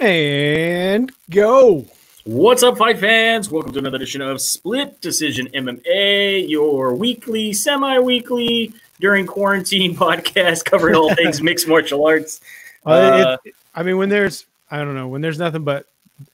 And go. What's up, fight fans? Welcome to another edition of Split Decision MMA, your weekly, semi weekly, during quarantine podcast covering all things mixed martial arts. Uh, it, I mean, when there's, I don't know, when there's nothing but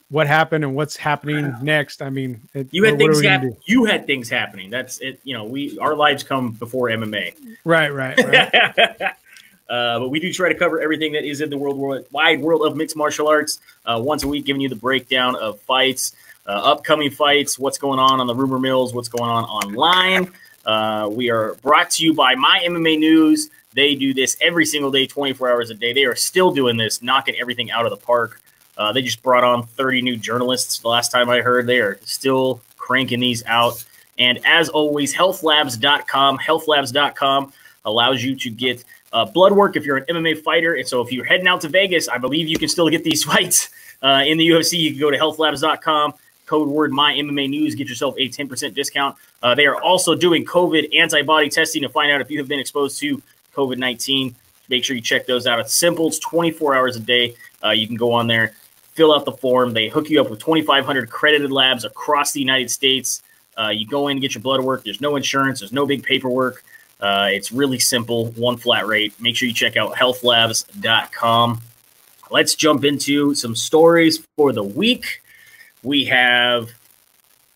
what happened and what's happening next. I mean, it, you had things happen. You had things happening. That's it. You know, we our lives come before MMA. Right, right, right. uh, but we do try to cover everything that is in the world, wide world of mixed martial arts uh, once a week, giving you the breakdown of fights, uh, upcoming fights, what's going on on the rumor mills, what's going on online. Uh, we are brought to you by My MMA News. They do this every single day, 24 hours a day. They are still doing this, knocking everything out of the park. Uh, they just brought on 30 new journalists. The last time I heard, they are still cranking these out. And as always, healthlabs.com. Healthlabs.com allows you to get uh, blood work if you're an MMA fighter. And so if you're heading out to Vegas, I believe you can still get these fights uh, in the UFC. You can go to healthlabs.com, code word my MMA news, get yourself a 10% discount. Uh, they are also doing COVID antibody testing to find out if you have been exposed to COVID 19. Make sure you check those out. It's simple, it's 24 hours a day. Uh, you can go on there fill out the form. They hook you up with 2,500 accredited labs across the United States. Uh, you go in, get your blood work. There's no insurance. There's no big paperwork. Uh, it's really simple, one flat rate. Make sure you check out healthlabs.com. Let's jump into some stories for the week. We have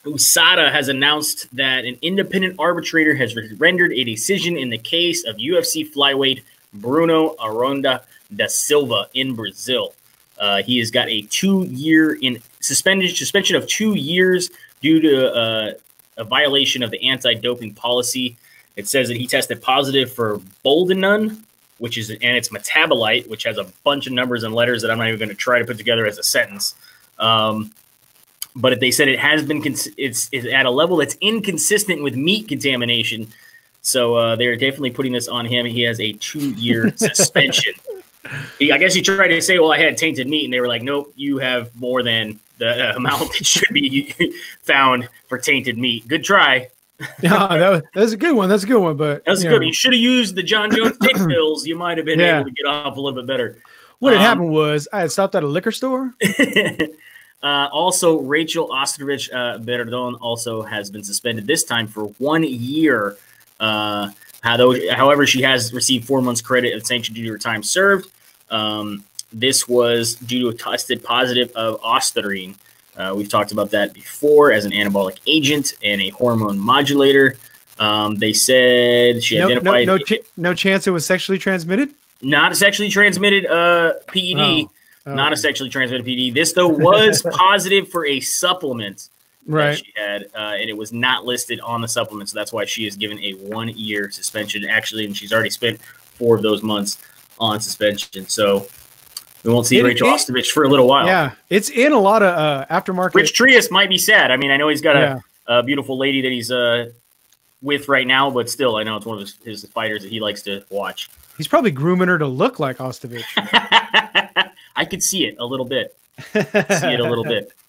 USADA has announced that an independent arbitrator has rendered a decision in the case of UFC flyweight Bruno Aronda da Silva in Brazil. Uh, he has got a two-year in suspended suspension of two years due to uh, a violation of the anti-doping policy. It says that he tested positive for boldenone, which is and it's metabolite, which has a bunch of numbers and letters that I'm not even going to try to put together as a sentence. Um, but they said it has been cons- it's, it's, at a level that's inconsistent with meat contamination. So uh, they're definitely putting this on him. He has a two-year suspension. I guess he tried to say, "Well, I had tainted meat," and they were like, "Nope, you have more than the uh, amount that should be found for tainted meat." Good try. yeah, that that's a good one. That's a good one. But that's good. Know. You should have used the Jon Jones tick pills. You might have been yeah. able to get off a little bit better. What um, had happened was I had stopped at a liquor store. uh, also, Rachel Ostovich uh, Berdon also has been suspended this time for one year. Uh, however, she has received four months credit of sanction due to her time served. Um, this was due to a tested positive of ostarine. Uh, we've talked about that before as an anabolic agent and a hormone modulator. Um, they said she no, identified no, no, ch- no, chance it was sexually transmitted. Not a sexually transmitted uh, PED. Oh. Oh. Not a sexually transmitted PED. This though was positive for a supplement right. she had, uh, and it was not listed on the supplement. So that's why she is given a one year suspension. Actually, and she's already spent four of those months on suspension. So we won't see it, Rachel Ostovich for a little while. Yeah, it's in a lot of uh, aftermarket. Rich Trias might be sad. I mean, I know he's got a, a beautiful lady that he's uh, with right now, but still, I know it's one of his, his, fighters that he likes to watch. He's probably grooming her to look like Ostovich. I could see it a little bit. see it a little bit.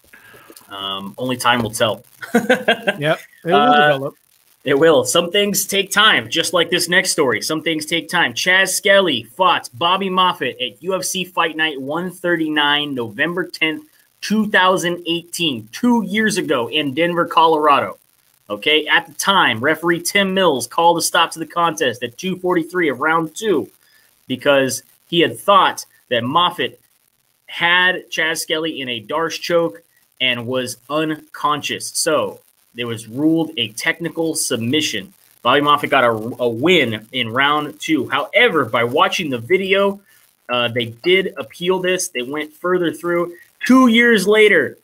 Um, only time will tell. yep, it will uh, develop. It will. Some things take time, just like this next story. Some things take time. Chas Skelly fought Bobby Moffett at UFC Fight Night 139, November 10th, 2018, two years ago in Denver, Colorado. Okay, at the time, referee Tim Mills called a stop to the contest at 243 of round two because he had thought that Moffett had Chas Skelly in a Darce choke and was unconscious. So it was ruled a technical submission. Bobby Moffett got a, a win in round two. However, by watching the video, uh, they did appeal this. They went further through. Two years later,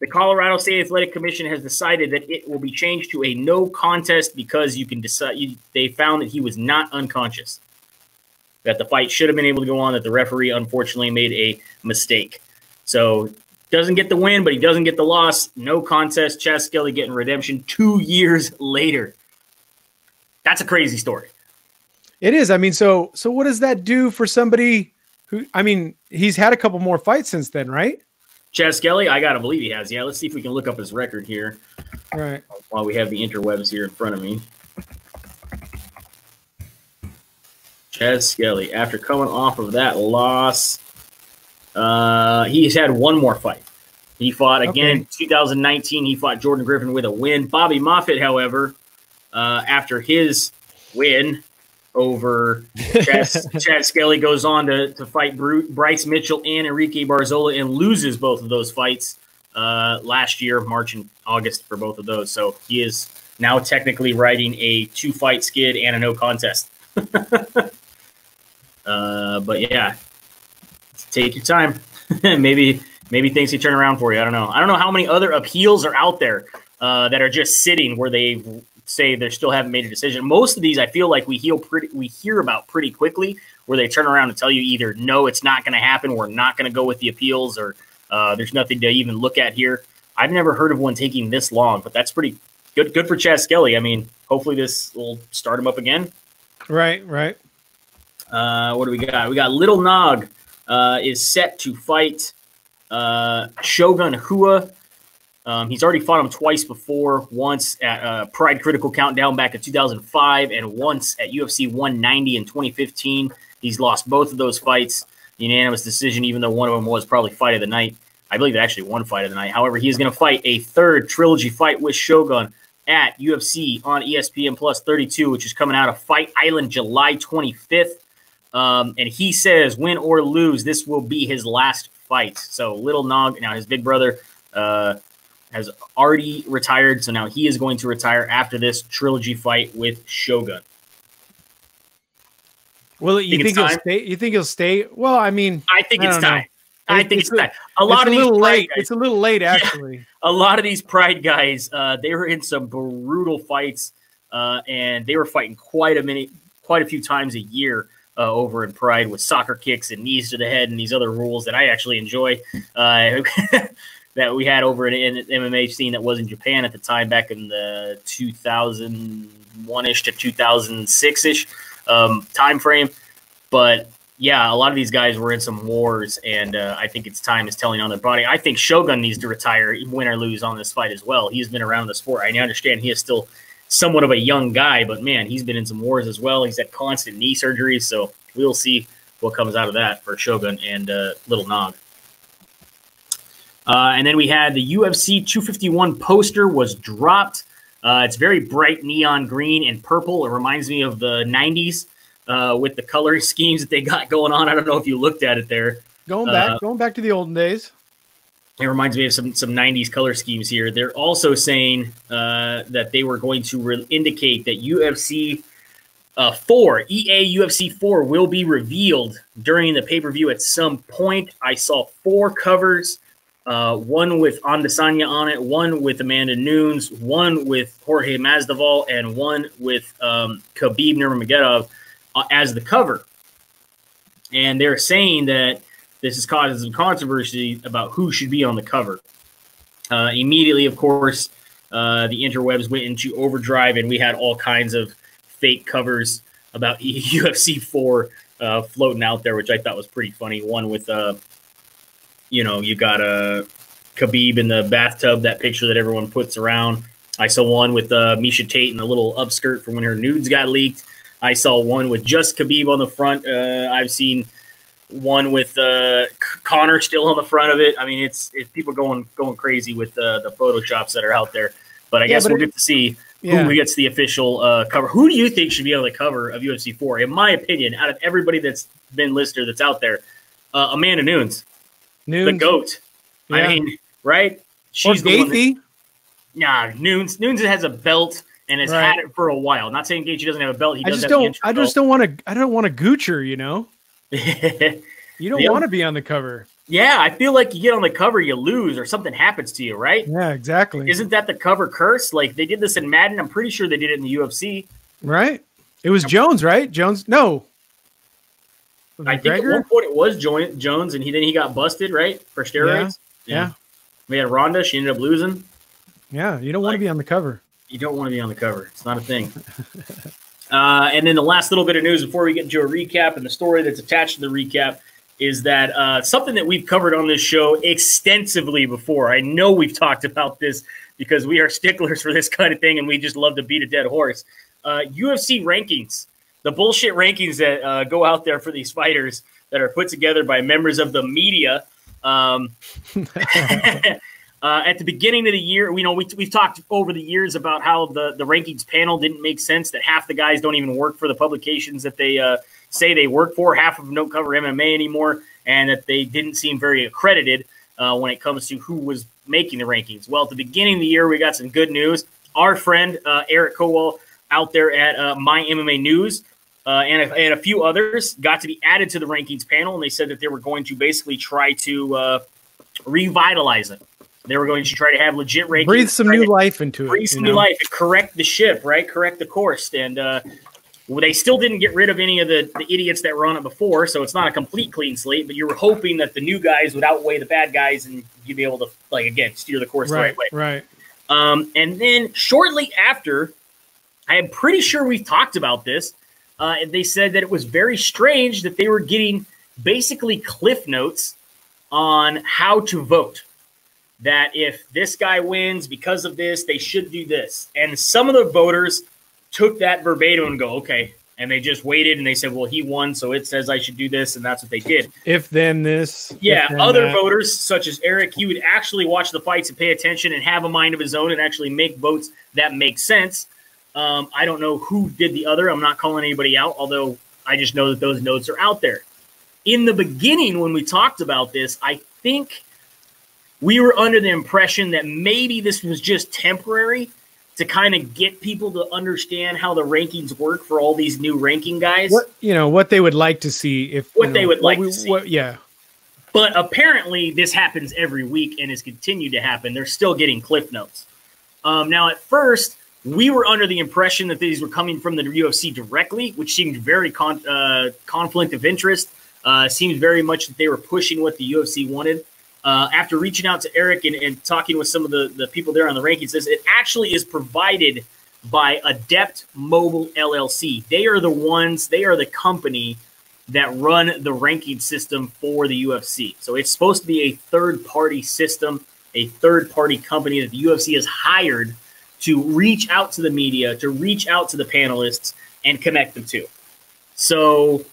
the Colorado State Athletic Commission has decided that it will be changed to a no contest because you can decide. You, they found that he was not unconscious. That the fight should have been able to go on. That the referee unfortunately made a mistake. So doesn't get the win, but he doesn't get the loss. No contest. Chas Skelly getting redemption two years later. That's a crazy story. It is. I mean, so so what does that do for somebody who? I mean, he's had a couple more fights since then, right? Chas Skelly, I gotta believe he has. Yeah, let's see if we can look up his record here. All right. While we have the interwebs here in front of me. Chas Skelly, after coming off of that loss Uh, he's had one more fight. He fought again Okay. in 2019. He fought Jordan Griffin with a win. Bobby Moffett, however, uh, after his win over Chad, Chad Skelly, goes on to, to fight Bryce Mitchell and Enrique Barzola and loses both of those fights uh, last year, March and August for both of those. So he is now technically riding a two fight skid and a no contest. uh, but yeah, take your time. maybe maybe things can turn around for you. I don't know. I don't know how many other appeals are out there uh, that are just sitting where they say they still haven't made a decision. Most of these, I feel like we heal pretty, we hear about pretty quickly, where they turn around and tell you either no, it's not going to happen, we're not going to go with the appeals, or uh, there's nothing to even look at here. I've never heard of one taking this long, but that's pretty good. Good for Chad Skelly. I mean, hopefully this will start him up again. Right, right. Uh, what do we got? We got Little Nog uh, is set to fight uh, Shogun Rua. Um, he's already fought him twice before, once at uh, Pride Critical Countdown back in 2005 and once at UFC 190 in 2015. He's lost both of those fights, unanimous decision, even though one of them was probably fight of the night. I believe it actually one fight of the night. However, he is going to fight a third trilogy fight with Shogun at UFC on ESPN Plus 32, which is coming out of Fight Island July 25th. Um, and he says, win or lose, this will be his last fight. So Little Nog, now his big brother, uh, has already retired. So now he is going to retire after this trilogy fight with Shogun. Well, you Think think, he'll time? stay? You think he'll stay? Well, I mean, I think I it's don't know. time. I think it's it's, a- time. A lot it's of a these little pride late. guys, It's a little late, actually. a lot of these pride guys, uh, they were in some brutal fights, uh, and they were fighting quite a many, quite a few times a year uh, over in Pride with soccer kicks and knees to the head and these other rules that I actually enjoy. Uh, that we had over in, in MMA scene that was in Japan at the time, back in the 2001 ish to 2006 ish um, time frame. But yeah, a lot of these guys were in some wars, and uh, I think it's time is telling on their body. I think Shogun needs to retire, win or lose on this fight as well. He's been around the sport. I understand he is still somewhat of a young guy, but man, he's been in some wars as well. He's had constant knee surgeries, so we'll see what comes out of that for Shogun and uh, Little Nog. Uh, and then we had the UFC 251 poster was dropped. Uh, it's very bright neon green and purple. It reminds me of the 90s uh, with the color schemes that they got going on. I don't know if you looked at it there. Going back, Uh, going back to the olden days. It reminds me of some some 90s color schemes here. They're also saying uh, that they were going to re- indicate that UFC uh, 4, EA UFC 4, will be revealed during the pay per view at some point. I saw four covers uh, one with Adesanya on it, one with Amanda Nunes, one with Jorge Masvidal, and one with um, Khabib Nurmagomedov uh, as the cover. And they're saying that this is causing some controversy about who should be on the cover. Uh, immediately, of course, uh, the interwebs went into overdrive, and we had all kinds of fake covers about UFC 4 uh, floating out there, which I thought was pretty funny. One with, uh, you know, you got a Khabib in the bathtub, that picture that everyone puts around. I saw one with uh, Miesha Tate in a little upskirt from when her nudes got leaked. I saw one with just Khabib on the front. Uh, I've seen one with uh, Conor still on the front of it. I mean, it's it's people going going crazy with uh, the photoshops that are out there. But I Yeah, guess but we'll it- get to see Yeah. who gets the official uh, cover. Who do you think should be on the cover of UFC 4? In my opinion, out of everybody that's been listed that's out there, uh, Amanda Nunes, Noon. the goat. I mean, right? or She's the one that- Nah, Nunes. Nunes has a belt and has Right. had it for a while. Not saying Gaethje doesn't have a belt. He I just don't. I just don't want to. I don't want to goocher. You know. You don't Yeah. want to be on the cover. yeah, I feel like you get on the cover, you lose, or something happens to you, right? Yeah, exactly. Isn't that the cover curse? Like they did this in Madden. I'm pretty sure they did it in the UFC. right? It was Jones, right? Jones. No. I think at one point it was Jones, and he then he got busted, right, for steroids. Yeah. We had Ronda. She ended up losing. Yeah, you don't want to be on the cover. You don't want to be on the cover. It's not a thing. uh, and then the last little bit of news before we get into a recap and the story that's attached to the recap is that uh, something that we've covered on this show extensively before. I know we've talked about this because we are sticklers for this kind of thing and we just love to beat a dead horse. Uh, UFC rankings, the bullshit rankings that uh, go out there for these fighters that are put together by members of the media. Um, uh, at the beginning of the year, we know we, we've talked over the years about how the, the rankings panel didn't make sense, that half the guys don't even work for the publications that they uh, say they work for, half of them don't cover MMA anymore, and that they didn't seem very accredited uh, when it comes to who was making the rankings. Well, at the beginning of the year, we got some good news. Our friend uh, Eric Kowal out there at uh, My MMA News uh, and, a, and a few others got to be added to the rankings panel, and they said that they were going to basically try to revitalize it. They were going to try to have legit rankings, breathe some new life into breathe it, breathe some know? new life, correct the ship, right? Correct the course, and uh, well, they still didn't get rid of any of the, the idiots that were on it before, so it's not a complete clean slate. But you were hoping that the new guys would outweigh the bad guys, and you'd be able to, like, again, steer the course right, the right way. Right. Um, and then shortly after, I am pretty sure we've talked about this. Uh, they said that it was very strange that they were getting basically cliff notes on how to vote. That if this guy wins because of this, they should do this. And some of the voters took that verbatim and go, okay. And they just waited and they said, well, he won, so it says I should do this. And that's what they did. If then this. Yeah. then other that. voters, such as Eric, he would actually watch the fights and pay attention and have a mind of his own and actually make votes that make sense. Um, I don't know who did the other. I'm not calling anybody out, although I just know that those notes are out there. In the beginning, when we talked about this, I think we were under the impression that maybe this was just temporary to kind of get people to understand how the rankings work for all these new ranking guys. What you know, what they would like to see if What you they would like we- to see. what- yeah. But apparently, this happens every week and has continued to happen. They're still getting cliff notes. Um, now, at first, we were under the impression that these were coming from the UFC directly, which seemed very con- uh, conflict of interest. Uh, seemed very much that they were pushing what the UFC wanted. Uh, after reaching out to Eric and, and talking with some of the, the people there on the rankings, says it actually is provided by Adept Mobile LLC. They are the ones, they are the company that run the ranking system for the UFC. So it's supposed to be a third party system, a third party company that the UFC has hired to reach out to the media, to reach out to the panelists and connect them to. So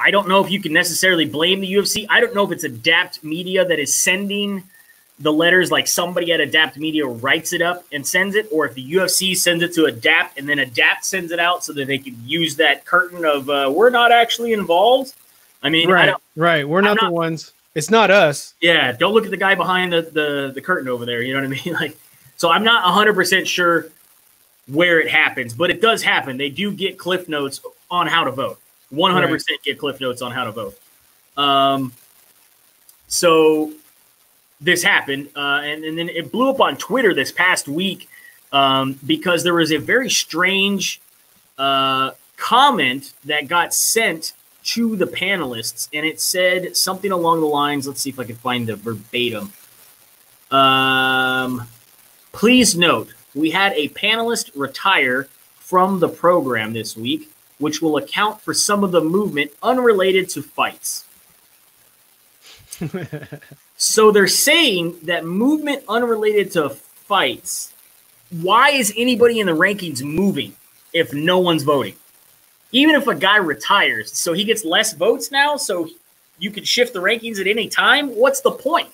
I don't know if you can necessarily blame the UFC. I don't know if it's Adapt Media that is sending the letters like somebody at Adapt Media writes it up and sends it, or if the UFC sends it to Adapt and then Adapt sends it out so that they can use that curtain of uh, we're not actually involved. I mean, I Right. don't, Right. We're not, not- the ones. It's not us. yeah, don't look at the guy behind the, the, the curtain over there. You know what I mean? Like, so I'm not 100% sure where it happens, but it does happen. They do get cliff notes on how to vote. 100% get cliff notes on how to vote. Um, so this happened, uh, and, and then it blew up on Twitter this past week um, because there was a very strange uh, comment that got sent to the panelists, and it said something along the lines. Let's see if I can find the verbatim. Um, please note, we had a panelist retire from the program this week, which will account for some of the movement unrelated to fights. So they're saying that movement unrelated to fights. Why is anybody in the rankings moving if no one's voting? Even if a guy retires, so he gets less votes now, so you can shift the rankings at any time. What's the point?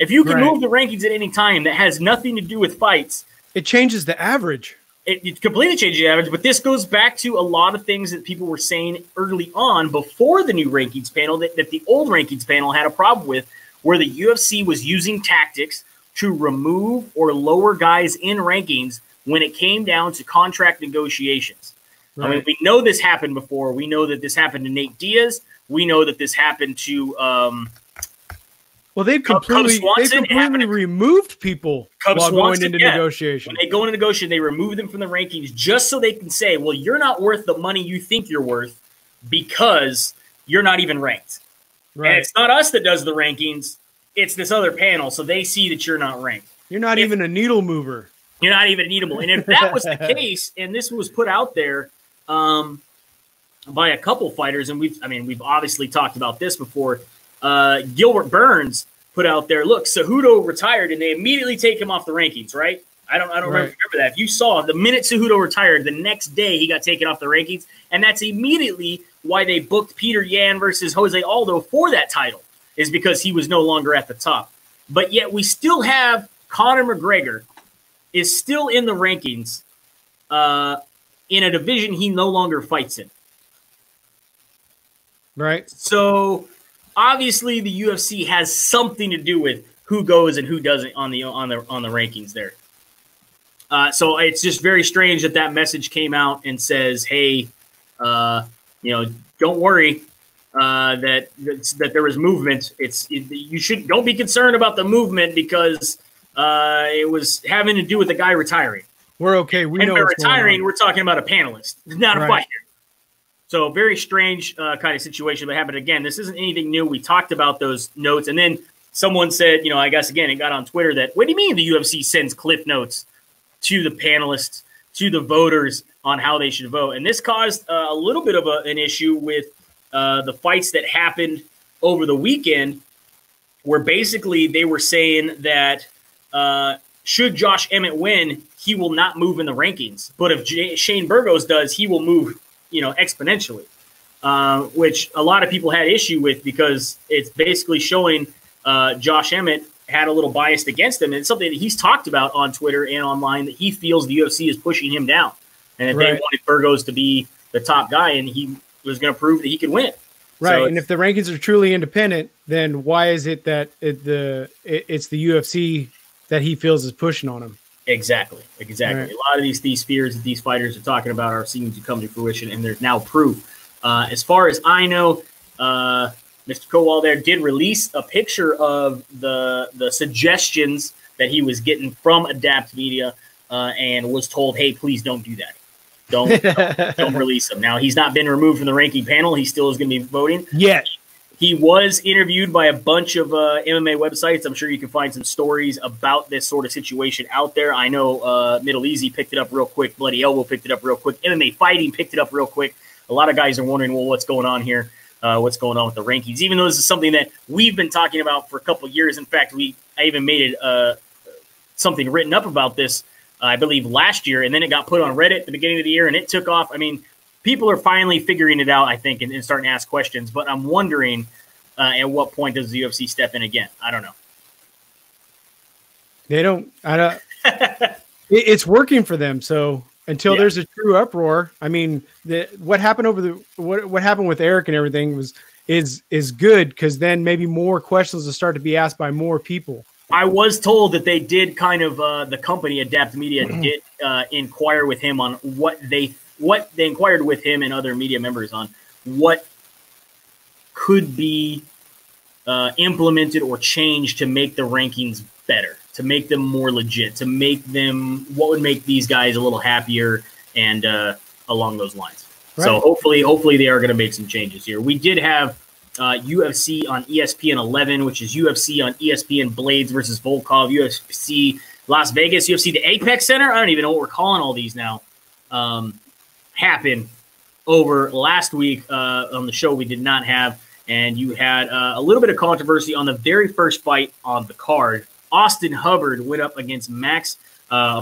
If you can Right. move the rankings at any time, that has nothing to do with fights. It changes the average. It, it completely changes the average, but this goes back to a lot of things that people were saying early on before the new rankings panel that, that the old rankings panel had a problem with, where the UFC was using tactics to remove or lower guys in rankings when it came down to contract negotiations. I mean, we know this happened before. We know that this happened to Nate Diaz. We know that this happened to um, Well, they've Cub completely they've completely removed people Cub while Swanson, going into yeah. negotiation. When they go into negotiation, they remove them from the rankings just so they can say, well, you're not worth the money you think you're worth because you're not even ranked. And Right. it's not us that does the rankings, it's this other panel. So they see that you're not ranked. You're not if- even a needle mover. You're not even needable. And if that was the case, and this was put out there um, by a couple fighters, and we've, I mean, we've obviously talked about this before. Uh, Gilbert Burns put out there, look, Cejudo retired, and they immediately take him off the rankings, right? I don't. I don't Right. remember that. If you saw the minute Cejudo retired, the next day he got taken off the rankings, and that's immediately why they booked Petr Yan versus Jose Aldo for that title, is because he was no longer at the top. But yet we still have Conor McGregor is still in the rankings uh, in a division he no longer fights in. Right. So obviously the UFC has something to do with who goes and who doesn't on the on the on the rankings there. Uh, so it's just very strange that that message came out and says, "Hey, uh, you know, don't worry uh, that that there was movement. It's it, you should don't be concerned about the movement because uh, it was having to do with the guy retiring. We're okay. We and know by retiring, we're talking about a panelist, not a Right. fighter. So very strange uh, kind of situation that happened again. This isn't anything new. We talked about those notes, and then someone said, you know, I guess again, it got on Twitter that what do you mean the UFC sends cliff notes to the panelists, to the voters on how they should vote? And this caused uh, a little bit of a, an issue with uh, the fights that happened over the weekend, where basically they were saying that uh, should Josh Emmett win, he will not move in the rankings. But if J- Shane Burgos does, he will move, you know, exponentially. Uh, which a lot of people had issue with because it's basically showing uh, Josh Emmett had a little biased against him. And it's something that he's talked about on Twitter and online that he feels the UFC is pushing him down, and that they wanted Burgos to be the top guy, and he was going to prove that he could win. Right. So and if the rankings are truly independent, then why is it that it, the it, it's the UFC that he feels is pushing on him? Exactly, exactly. Right. A lot of these these fears that these fighters are talking about are seeming to come to fruition, and there's now proof. Uh, as far as I know, uh, Mr. Kowal there did release a picture of the the suggestions that he was getting from Adapt Media, uh, and was told, "Hey, please don't do that. Don't don't, don't release them." Now he's not been removed from the ranking panel. He still is going to be voting. Yet. He was interviewed by a bunch of uh, MMA websites. I'm sure you can find some stories about this sort of situation out there. I know uh, MiddleEasy picked it up real quick. Bloody Elbow picked it up real quick. MMA Fighting picked it up real quick. A lot of guys are wondering, well, what's going on here? Uh, what's going on with the rankings? Even though this is something that we've been talking about for a couple years. In fact, we I even made it uh, something written up about this, I believe, last year, and then it got put on Reddit at the beginning of the year, and it took off. I mean, people are finally figuring it out, I think, and, and starting to ask questions. But I'm wondering uh, at what point does the UFC step in again? I don't know. They don't. I don't. it, it's working for them. So until Yeah. there's a true uproar, I mean, the what happened over the what what happened with Eric and everything was is is good because then maybe more questions will start to be asked by more people. I was told that they did kind of uh, the company Adapt Media did uh, inquire with him on what they what they inquired with him and other media members on what could be uh, implemented or changed to make the rankings better, to make them more legit, to make them what would make these guys a little happier and uh, along those lines. So hopefully, hopefully they are going to make some changes here. We did have uh, UFC on ESPN 11, which is UFC on ESPN Blaydes versus Volkov, UFC Las Vegas, UFC the Apex Center. I don't even know what we're calling all these now. Um, happen over last week uh, on the show we did not have, and you had uh, a little bit of controversy on the very first fight on the card. Austin Hubbard went up against Max uh,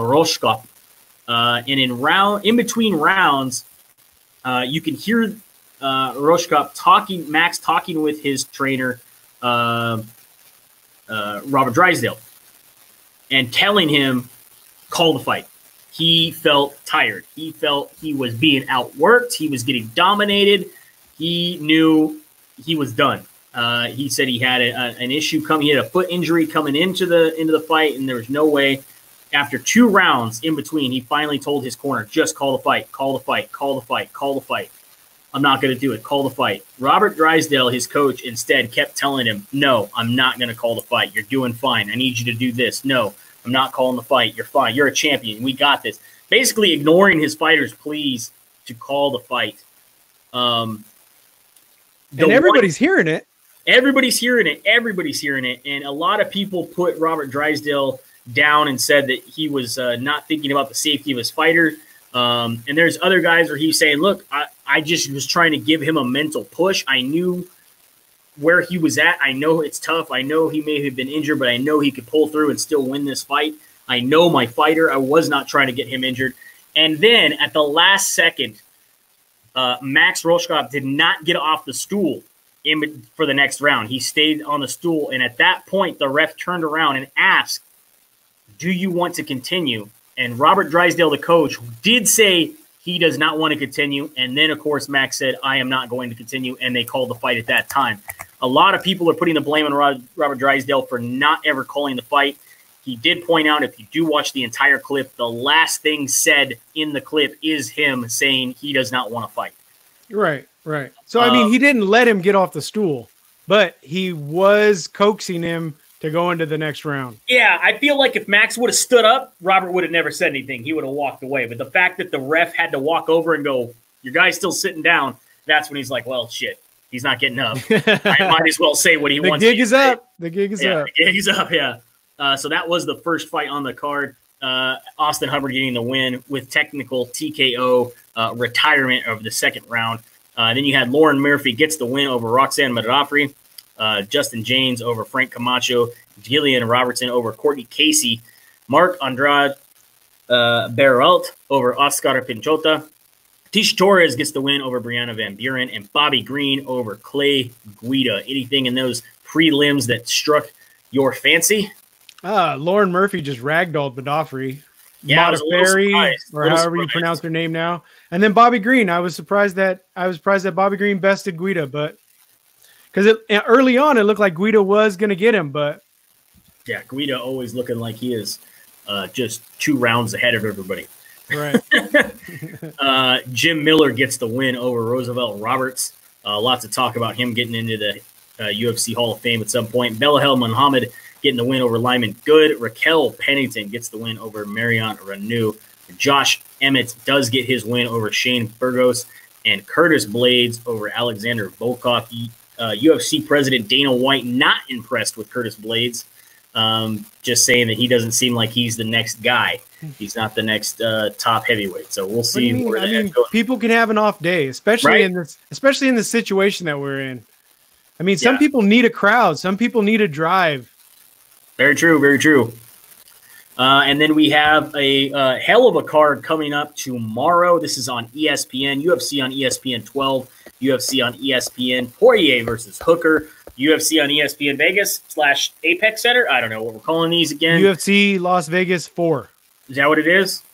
uh, and in round in between rounds, uh, you can hear uh, talking, Max talking with his trainer, uh, uh, Robert Drysdale, and telling him, call the fight. He felt tired. He felt he was being outworked. He was getting dominated. He knew he was done. Uh, he said he had a, a- an issue coming. He had a foot injury coming into the into the fight, and there was no way. After two rounds in between, he finally told his corner, "Just call the fight. Call the fight. Call the fight. Call the fight." I'm not going to do it. Call the fight. Robert Drysdale, his coach, instead kept telling him, No, I'm not going to call the fight. You're doing fine. I need you to do this. No, I'm not calling the fight. You're fine. You're a champion. We got this. Basically, ignoring his fighters' pleas to call the fight. Um, and one- everybody's hearing it. everybody's hearing it. Everybody's hearing it. And a lot of people put Robert Drysdale down and said that he was uh, not thinking about the safety of his fighter. Um, and there's other guys where he's saying, look, I, I just was trying to give him a mental push. I knew where he was at. I know it's tough. I know he may have been injured, but I know he could pull through and still win this fight. I know my fighter. I was not trying to get him injured. And then at the last second, uh, Max Rohskopf did not get off the stool in, for the next round. He stayed on the stool. And at that point, the ref turned around and asked, Do you want to continue? And Robert Drysdale, the coach, did say he does not want to continue. And then, of course, Max said, I am not going to continue. And they called the fight at that time. A lot of people are putting the blame on Robert Drysdale for not ever calling the fight. He did point out, if you do watch the entire clip, the last thing said in the clip is him saying he does not want to fight. Right, right. So, I mean, um, he didn't let him get off the stool, but he was coaxing him to go into the next round. Yeah, I feel like if Max would have stood up, Robert would have never said anything. He would have walked away. But the fact that the ref had to walk over and go, "Your guy's still sitting down," that's when he's like, "Well, shit, he's not getting up. I might as well say what he the wants." The gig is say. up. The gig is up. The gig is up. Yeah. Uh, so that was the first fight on the card. Uh, Austin Hubbard getting the win with technical TKO uh, retirement of the second round. Uh, then you had Lauren Murphy gets the win over Roxanne Modafferi uh, Justin Jaynes over Frank Camacho, Gillian Robertson over Courtney Casey, Mark Andrade uh, Barriault over Oscar Piechota. Tecia Torres gets the win over Brianna Van Buren and Bobby Green over Clay Guida. Anything in those prelims that struck your fancy? Uh, Lauren Murphy just ragdolled Modafferi. Yeah, Modafferi, or however surprised. you pronounce her name now. And then Bobby Green. I was surprised that I was surprised that Bobby Green bested Guida, but because early on it looked like Guida was going to get him, but yeah, Guida always looking like he is uh, just two rounds ahead of everybody. Right. uh, Jim Miller gets the win over Roosevelt Roberts. Uh, lots of talk about him getting into the uh, UFC Hall of Fame at some point. Belal Muhammad getting the win over Lyman Good. Raquel Pennington gets the win over Marion Reneau. Josh Emmett does get his win over Shane Burgos. And Curtis Blaydes over Alexander Volkov. Uh, UFC president Dana White not impressed with Curtis Blaydes, um, just saying that he doesn't seem like he's the next guy. He's not the next uh, top heavyweight. So we'll see. I mean, people can have an off day, especially right? in this, especially in the situation that we're in. I mean, some yeah. people need a crowd. Some people need a drive. Very true. Very true. Uh, and then we have a uh, hell of a card coming up tomorrow. This is on ESPN, UFC on ESPN 12, UFC on ESPN, Poirier versus Hooker, UFC on ESPN Vegas slash Apex Center. I don't know what we're calling these again. UFC Las Vegas 4. Is that what it is?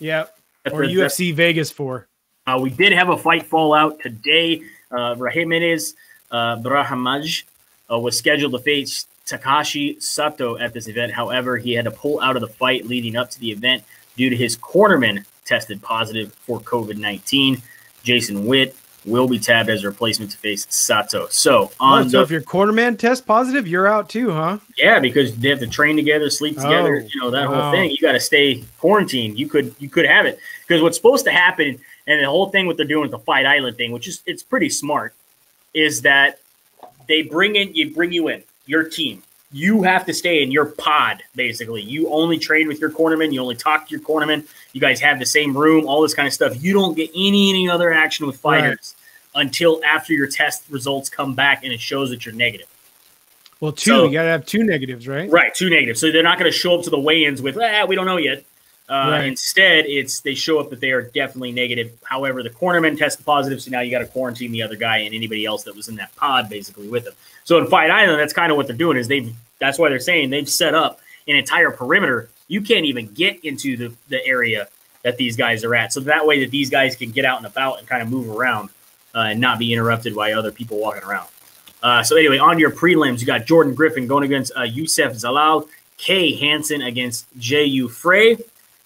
That's or the, UFC Vegas 4. Uh, we did have a fight fall out today. Uh, Rahiminez uh, Brahimaj uh, was scheduled to face Takashi Sato at this event. However, he had to pull out of the fight leading up to the event due to his cornerman tested positive for COVID 19. Jason Witt will be tabbed as a replacement to face Sato. So, oh, on oh, so the, if your cornerman test positive, you're out too, huh? Yeah, because they have to train together, sleep together, oh, you know that wow. whole thing. You got to stay quarantined. You could you could have it because what's supposed to happen, and the whole thing what they're doing with the Fight Island thing, which is it's pretty smart, is that they bring in you bring you in your team. You have to stay in your pod, basically. You only train with your cornerman. You only talk to your cornerman. You guys have the same room, all this kind of stuff. You don't get any any other action with fighters right. until after your test results come back and it shows that you're negative. Well, two. So, you got to have two negatives, right? Right, two negatives. So they're not going to show up to the weigh-ins with, ah, we don't know yet. Uh, right. Instead, it's they show up that they are definitely negative. However, the cornerman tested positive, so now you got to quarantine the other guy and anybody else that was in that pod, basically with them. So in Fight Island, that's kind of what they're doing. Is they've that's why they're saying they've set up an entire perimeter. You can't even get into the the area that these guys are at. So that way that these guys can get out and about and kind of move around uh, and not be interrupted by other people walking around. Uh, so anyway, on your prelims, you got Jordan Griffin going against uh, Youssef Zalal, Kay Hansen against Jinh Yu Frey,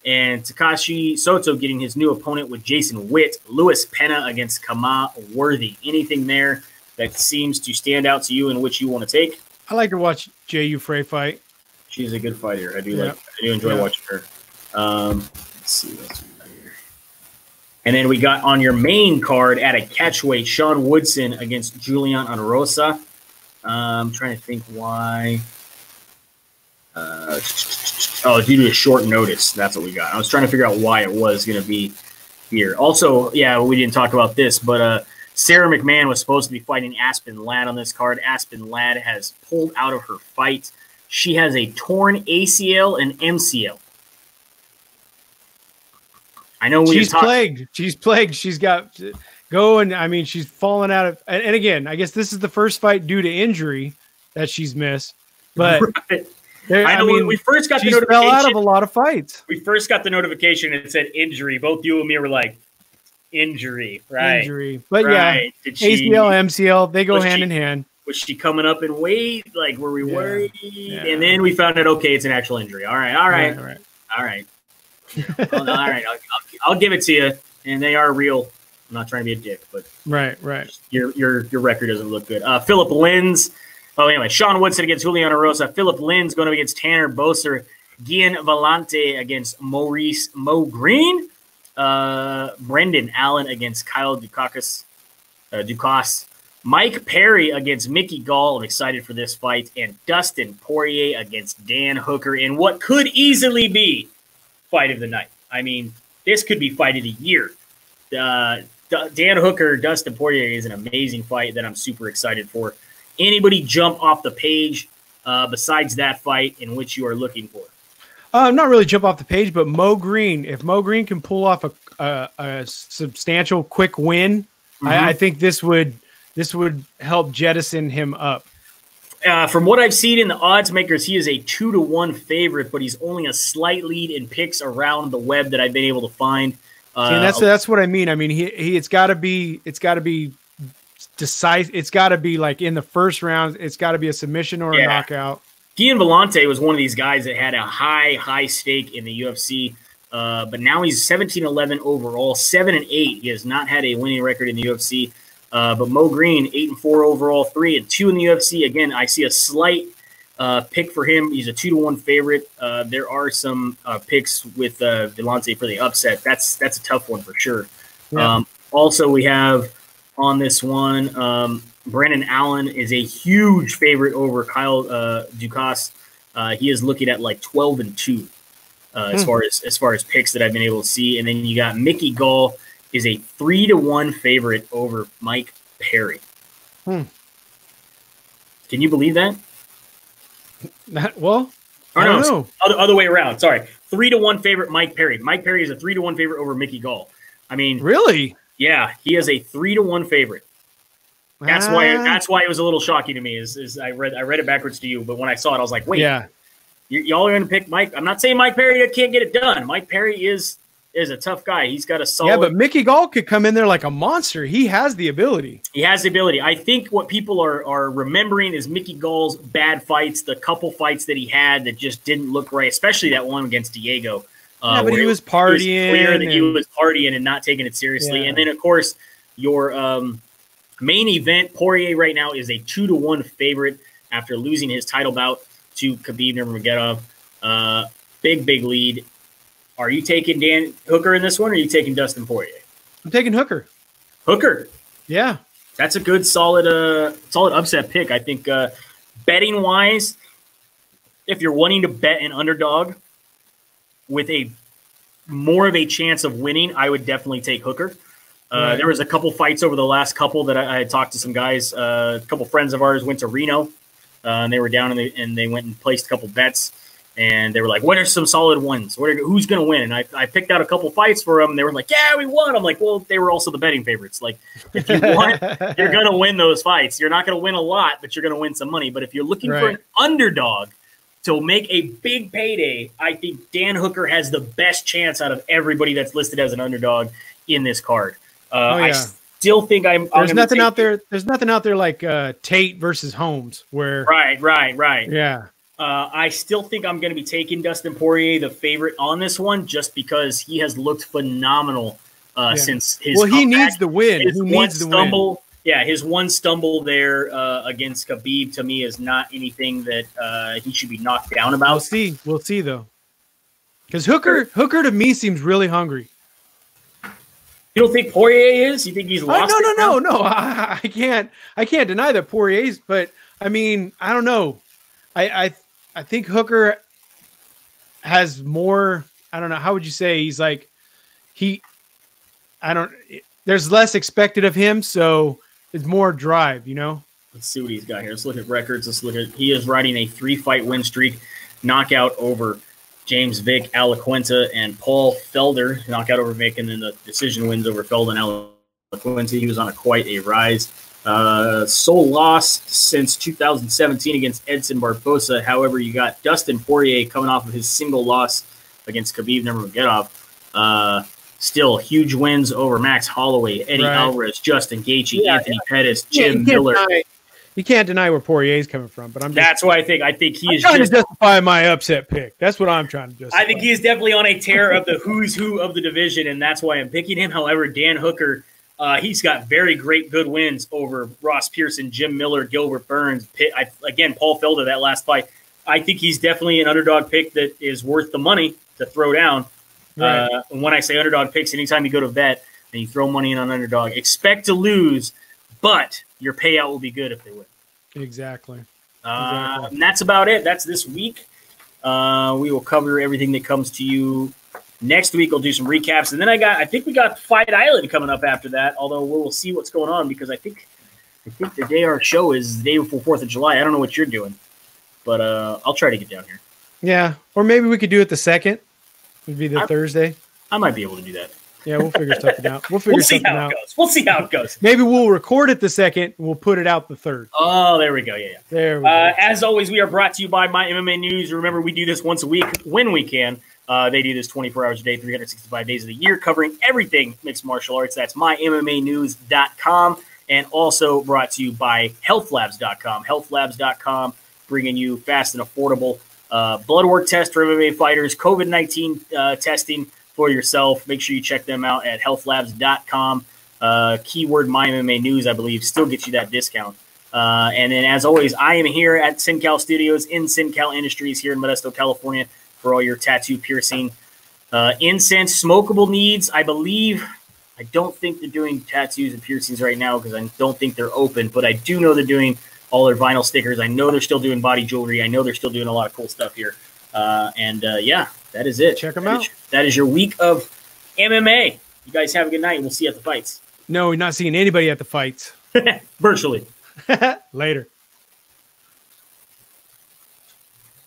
and Takashi Sato getting his new opponent with Jason Witt, Lewis Pena against Khama Worthy. Anything there that seems to stand out to you and which you want to take? I like to watch Jinh Yu Frey fight. She's a good fighter. I do yeah. like. I do enjoy yeah. watching her. Um, let's see what's here. And then we got on your main card at a catchweight, Sean Woodson against Julian Erosa. Um, I'm trying to think why. Uh, oh, due to a short notice. That's what we got. I was trying to figure out why it was going to be here. Also, yeah, we didn't talk about this, but uh, Sara McMann was supposed to be fighting Aspen Ladd on this card. Aspen Ladd has pulled out of her fight. She has a torn ACL and MCL. I know she's talk- plagued. She's plagued. She's got go and I mean she's fallen out of. And, and, again, I guess this is the first fight due to injury that she's missed. But right. I know I mean, we first got the notification. Fell out of a lot of fights. We first got the notification and it said injury. Both you and me were like, injury, right? Injury, but right. yeah, she, ACL, MCL, they go hand she, in hand. Was she coming up in weight? Like, were we yeah. worried? Yeah. And then we found out, okay, it's an actual injury. All right, all right, all right, all right. well, no, all right, I'll, I'll, I'll give it to you. And they are real. I'm not trying to be a dick, but right, right. Your your your record doesn't look good. Uh, Philip Lins. Oh, anyway, Sean Woodson against Julian Erosa. Philip Lins going up against Tanner Boser. Gian Villante against Maurice Mo Green. Uh, Brendan Allen against Kyle Daukaus. Uh, Daukaus. Mike Perry against Mickey Gall. I'm excited for this fight. And Dustin Poirier against Dan Hooker in what could easily be fight of the night. I mean, this could be fight of the year. Uh, Dan Hooker, Dustin Poirier is an amazing fight that I'm super excited for anybody jump off the page uh, besides that fight in which you are looking for? Uh, not really jump off the page, but Mo Green. If Mo Green can pull off a, a, a substantial quick win, mm-hmm. I, I, think this would this would help jettison him up. Uh, from what I've seen in the odds makers, he is a two to one favorite, but he's only a slight lead in picks around the web that I've been able to find. Uh, See, that's that's what I mean. I mean, he, he it's got to be it's got to be decisive. It's got to be like in the first round. It's got to be a submission or yeah. a knockout. Gian Villante was one of these guys that had a high, high stake in the UFC. Uh, but now he's 17 11 overall, 7 and 8. He has not had a winning record in the UFC. Uh, but Mo Green, 8 and 4 overall, 3 and 2 in the UFC. Again, I see a slight uh, pick for him. He's a 2 to 1 favorite. Uh, there are some uh, picks with uh, Villante for the upset. That's that's a tough one for sure. Yeah. Um, also, we have on this one. Um, Brandon Allen is a huge favorite over Kyle uh, Daukaus. Uh, he is looking at like twelve and two uh, as hmm. far as as far as picks that I've been able to see. And then you got Mickey Gall is a three to one favorite over Mike Perry. Hmm. Can you believe that? Not, well, I don't know. Other, other way around. Sorry, three to one favorite Mike Perry. Mike Perry is a three to one favorite over Mickey Gall. I mean, really? Yeah, he is a three to one favorite. That's why. That's why it was a little shocking to me. Is, is I read I read it backwards to you, but when I saw it, I was like, wait, yeah, y- y'all are going to pick Mike. I'm not saying Mike Perry can't get it done. Mike Perry is is a tough guy. He's got a solid. Yeah, but Mickey Gall could come in there like a monster. He has the ability. He has the ability. I think what people are are remembering is Mickey Gall's bad fights, the couple fights that he had that just didn't look right, especially that one against Diego. Uh, yeah, but he was partying. It Was clear that and... he was partying and not taking it seriously. Yeah. And then, of course, your um, main event, Poirier, right now is a two to one favorite after losing his title bout to Khabib Nurmagomedov. Uh, big, big lead. Are you taking Dan Hooker in this one, or are you taking Dustin Poirier? I'm taking Hooker. Hooker. Yeah, that's a good, solid, uh, solid upset pick. I think uh, betting wise, if you're wanting to bet an underdog, with a more of a chance of winning, I would definitely take Hooker. Uh, right. There was a couple fights over the last couple that I, I had talked to some guys. Uh, a couple friends of ours went to Reno, uh, and they were down and they, and they went and placed a couple bets. And they were like, "What are some solid ones? What Are, who's going to win?" And I, I picked out a couple fights for them. And they were like, "Yeah, we won." I'm like, "Well, they were also the betting favorites. Like, if you want, you're going to win those fights. You're not going to win a lot, but you're going to win some money. But if you're looking right. for an underdog, to make a big payday, I think Dan Hooker has the best chance out of everybody that's listed as an underdog in this card. Uh, oh, yeah. I still think I'm. There's I'm nothing out there. There's nothing out there like uh, Tate versus Holmes, where right, right, right. Yeah. Uh, I still think I'm going to be taking Dustin Poirier, the favorite on this one, just because he has looked phenomenal uh, yeah. since his. Well, he needs the win. His he needs the stumble, win yeah, his one stumble there uh, against Khabib to me is not anything that uh, he should be knocked down about. We'll see. We'll see though, because Hooker Hooker to me seems really hungry. You don't think Poirier is? You think he's lost? Uh, no, no, no, no. I, I, can't. I can't deny that Poirier's. But I mean, I don't know. I I I think Hooker has more. I don't know. How would you say he's like he? I don't. There's less expected of him, so it's more drive, you know. Let's see what he's got here. Let's look at records. Let's look at. He is riding a three fight win streak, knockout over James Vick, Al Iaquinta, and Paul Felder Knockout over Vick, and then the decision wins over Felder and Al Iaquinta. He was on a quite a rise. Uh, sole loss since 2017 against Edson Barbosa. However, you got Dustin Poirier coming off of his single loss against Khabib Nurmagomedov. Uh, still huge wins over Max Holloway, Eddie right. Alvarez, Justin Gaethje, yeah, Anthony yeah. Pettis, Jim yeah, Miller. Deny, you can't deny where Poirier is coming from, but I'm. Just, That's why I think. I think he I'm is trying just, to justify my upset pick. That's what I'm trying to justify. I think he is definitely on a tear of the who's who of the division, and that's why I'm picking him. However, Dan Hooker uh, he's got very great good wins over Ross Pearson, Jim Miller, Gilbert Burns, Pitt, I, again Paul Felder that last fight. I think he's definitely an underdog pick that is worth the money to throw down. Right. Uh, and when I say underdog picks, anytime you go to vet and you throw money in on underdog, expect to lose, but your payout will be good if they win. Exactly. Uh, exactly. And that's about it. That's this week. Uh, we will cover everything that comes to you Next week we'll do some recaps, and then I got I think we got Fight Island coming up after that. Although we'll see what's going on because I think I think the day our show is the day before Fourth of July. I don't know what you're doing, but uh, I'll try to get down here. Yeah, or maybe we could do it the second. Would be the I, Thursday. I might be able to do that. Yeah, we'll figure something out. We'll figure we'll see how it out. goes. We'll see how it goes. Maybe we'll record it the second. We'll put it out the third. Oh, there we go. Yeah, yeah. There we uh, As always, we are brought to you by My MMA News. Remember, we do this once a week when we can. Uh, they do this 24 hours a day, 365 days of the year, covering everything mixed martial arts. That's mymmanews.com. And also brought to you by healthlabs.com. Healthlabs.com, bringing you fast and affordable uh, blood work test for MMA fighters, COVID 19 uh, testing for yourself. Make sure you check them out at healthlabs.com. Uh, keyword my MMA News, I believe, still gets you that discount. Uh, and then, as always, I am here at SinCal Studios in SinCal Industries here in Modesto, California for all your tattoo piercing. Uh, incense, smokable needs. I believe, I don't think they're doing tattoos and piercings right now because I don't think they're open, but I do know they're doing all their vinyl stickers. I know they're still doing body jewelry. I know they're still doing a lot of cool stuff here. Uh, and uh, yeah, that is it. Check them that out. Is, that is your week of MMA. You guys have a good night. We'll see you at the fights. No, we're not seeing anybody at the fights. Virtually. Later.